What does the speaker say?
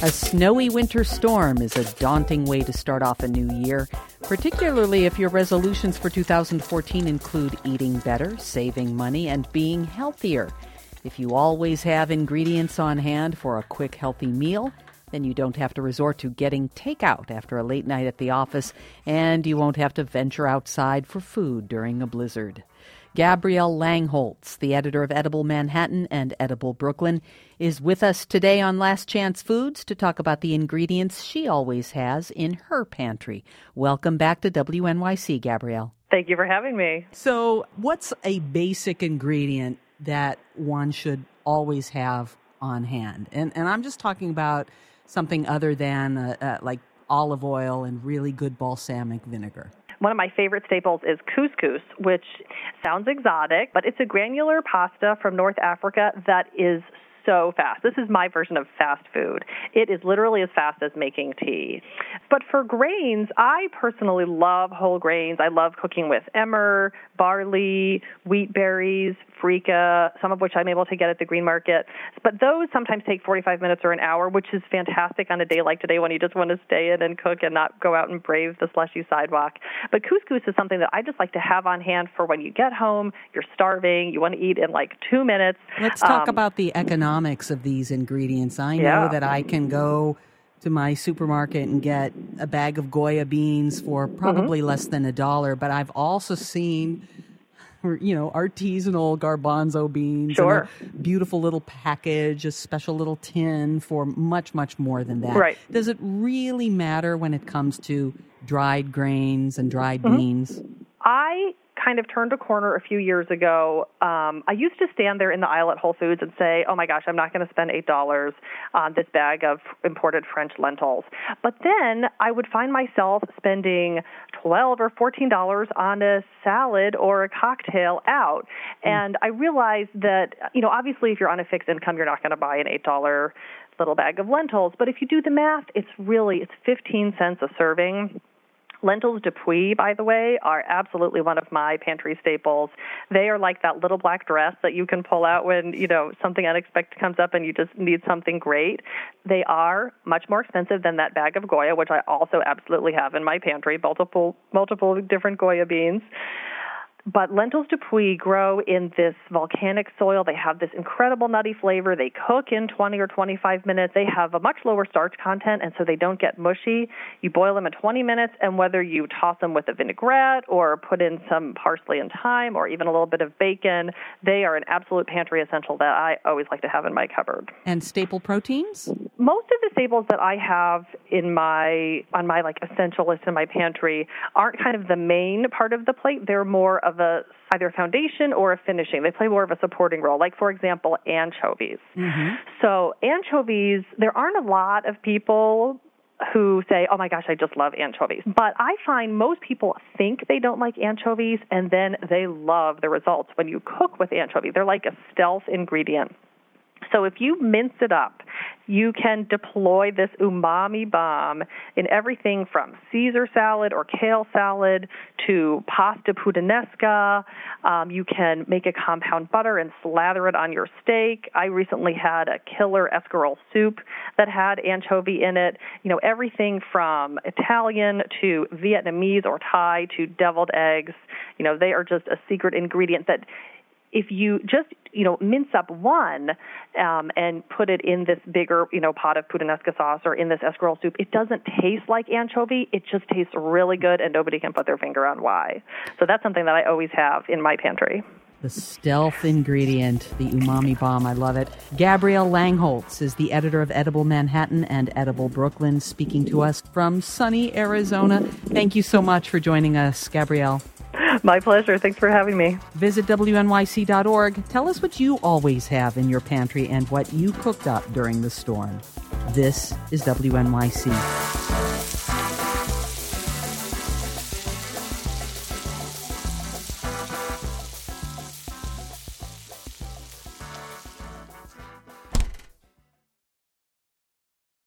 A snowy winter storm is a daunting way to start off a new year, particularly if your resolutions for 2014 include eating better, saving money, and being healthier. If you always have ingredients on hand for a quick, healthy meal, then you don't have to resort to getting takeout after a late night at the office, and you won't have to venture outside for food during a blizzard. Gabrielle Langholtz, the editor of Edible Manhattan and Edible Brooklyn, is with us today on Last Chance Foods to talk about the ingredients she always has in her pantry. Welcome back to WNYC, Gabrielle. Thank you for having me. So, what's a basic ingredient that one should always have on hand? And, and I'm just talking about something other than uh, uh, like olive oil and really good balsamic vinegar. One of my favorite staples is couscous, which sounds exotic, but it's a granular pasta from North Africa that is so fast. This is my version of fast food. It is literally as fast as making tea. But for grains, I personally love whole grains. I love cooking with emmer, barley, wheat berries, freekeh, some of which I'm able to get at the green market. But those sometimes take 45 minutes or an hour, which is fantastic on a day like today when you just want to stay in and cook and not go out and brave the slushy sidewalk. But couscous is something that I just like to have on hand for when you get home, you're starving, you want to eat in like two minutes. Let's talk um, about the economics of these ingredients. I know yeah. that I can go to my supermarket and get a bag of Goya beans for probably mm-hmm. less than a dollar, but I've also seen you know, artisanal garbanzo beans, sure. beautiful little package, a special little tin for much, much more than that. Right. Does it really matter when it comes to dried grains and dried mm-hmm. beans? I kind of turned a corner a few years ago. Um, I used to stand there in the aisle at Whole Foods and say, "Oh my gosh, I'm not going to spend eight dollars on this bag of imported French lentils." But then I would find myself spending twelve or fourteen dollars on a salad or a cocktail out, mm. and I realized that you know, obviously, if you're on a fixed income, you're not going to buy an eight dollar little bag of lentils. But if you do the math, it's really it's 15 cents a serving Lentils du Puy, by the way, are absolutely one of my pantry staples. They are like that little black dress that you can pull out when, you know, something unexpected comes up and you just need something great. They are much more expensive than that bag of Goya, which I also absolutely have in my pantry, multiple multiple different Goya beans. But lentils du Puy grow in this volcanic soil. They have this incredible nutty flavor. They cook in 20 or 25 minutes. They have a much lower starch content, and so they don't get mushy. You boil them in 20 minutes, and whether you toss them with a vinaigrette or put in some parsley and thyme or even a little bit of bacon, they are an absolute pantry essential that I always like to have in my cupboard. And staple proteins? Most of the staples that I have in my on my like essential list in my pantry aren't kind of the main part of the plate. They're more of a either foundation or a finishing. They play more of a supporting role. Like for example, anchovies. Mm-hmm. So anchovies, there aren't a lot of people who say, "Oh my gosh, I just love anchovies." But I find most people think they don't like anchovies and then they love the results when you cook with anchovy. They're like a stealth ingredient. So if you mince it up, you can deploy this umami bomb in everything from Caesar salad or kale salad to pasta puttanesca. Um, you can make a compound butter and slather it on your steak. I recently had a killer escarole soup that had anchovy in it. You know, everything from Italian to Vietnamese or Thai to deviled eggs. You know, they are just a secret ingredient that if you just you know mince up one um, and put it in this bigger you know pot of puttanesca sauce or in this escarole soup, it doesn't taste like anchovy. It just tastes really good, and nobody can put their finger on why. So that's something that I always have in my pantry. The stealth ingredient, the umami bomb. I love it. Gabrielle Langholtz is the editor of Edible Manhattan and Edible Brooklyn, speaking to us from sunny Arizona. Thank you so much for joining us, Gabrielle. My pleasure. Thanks for having me. Visit WNYC.org. Tell us what you always have in your pantry and what you cooked up during the storm. This is WNYC.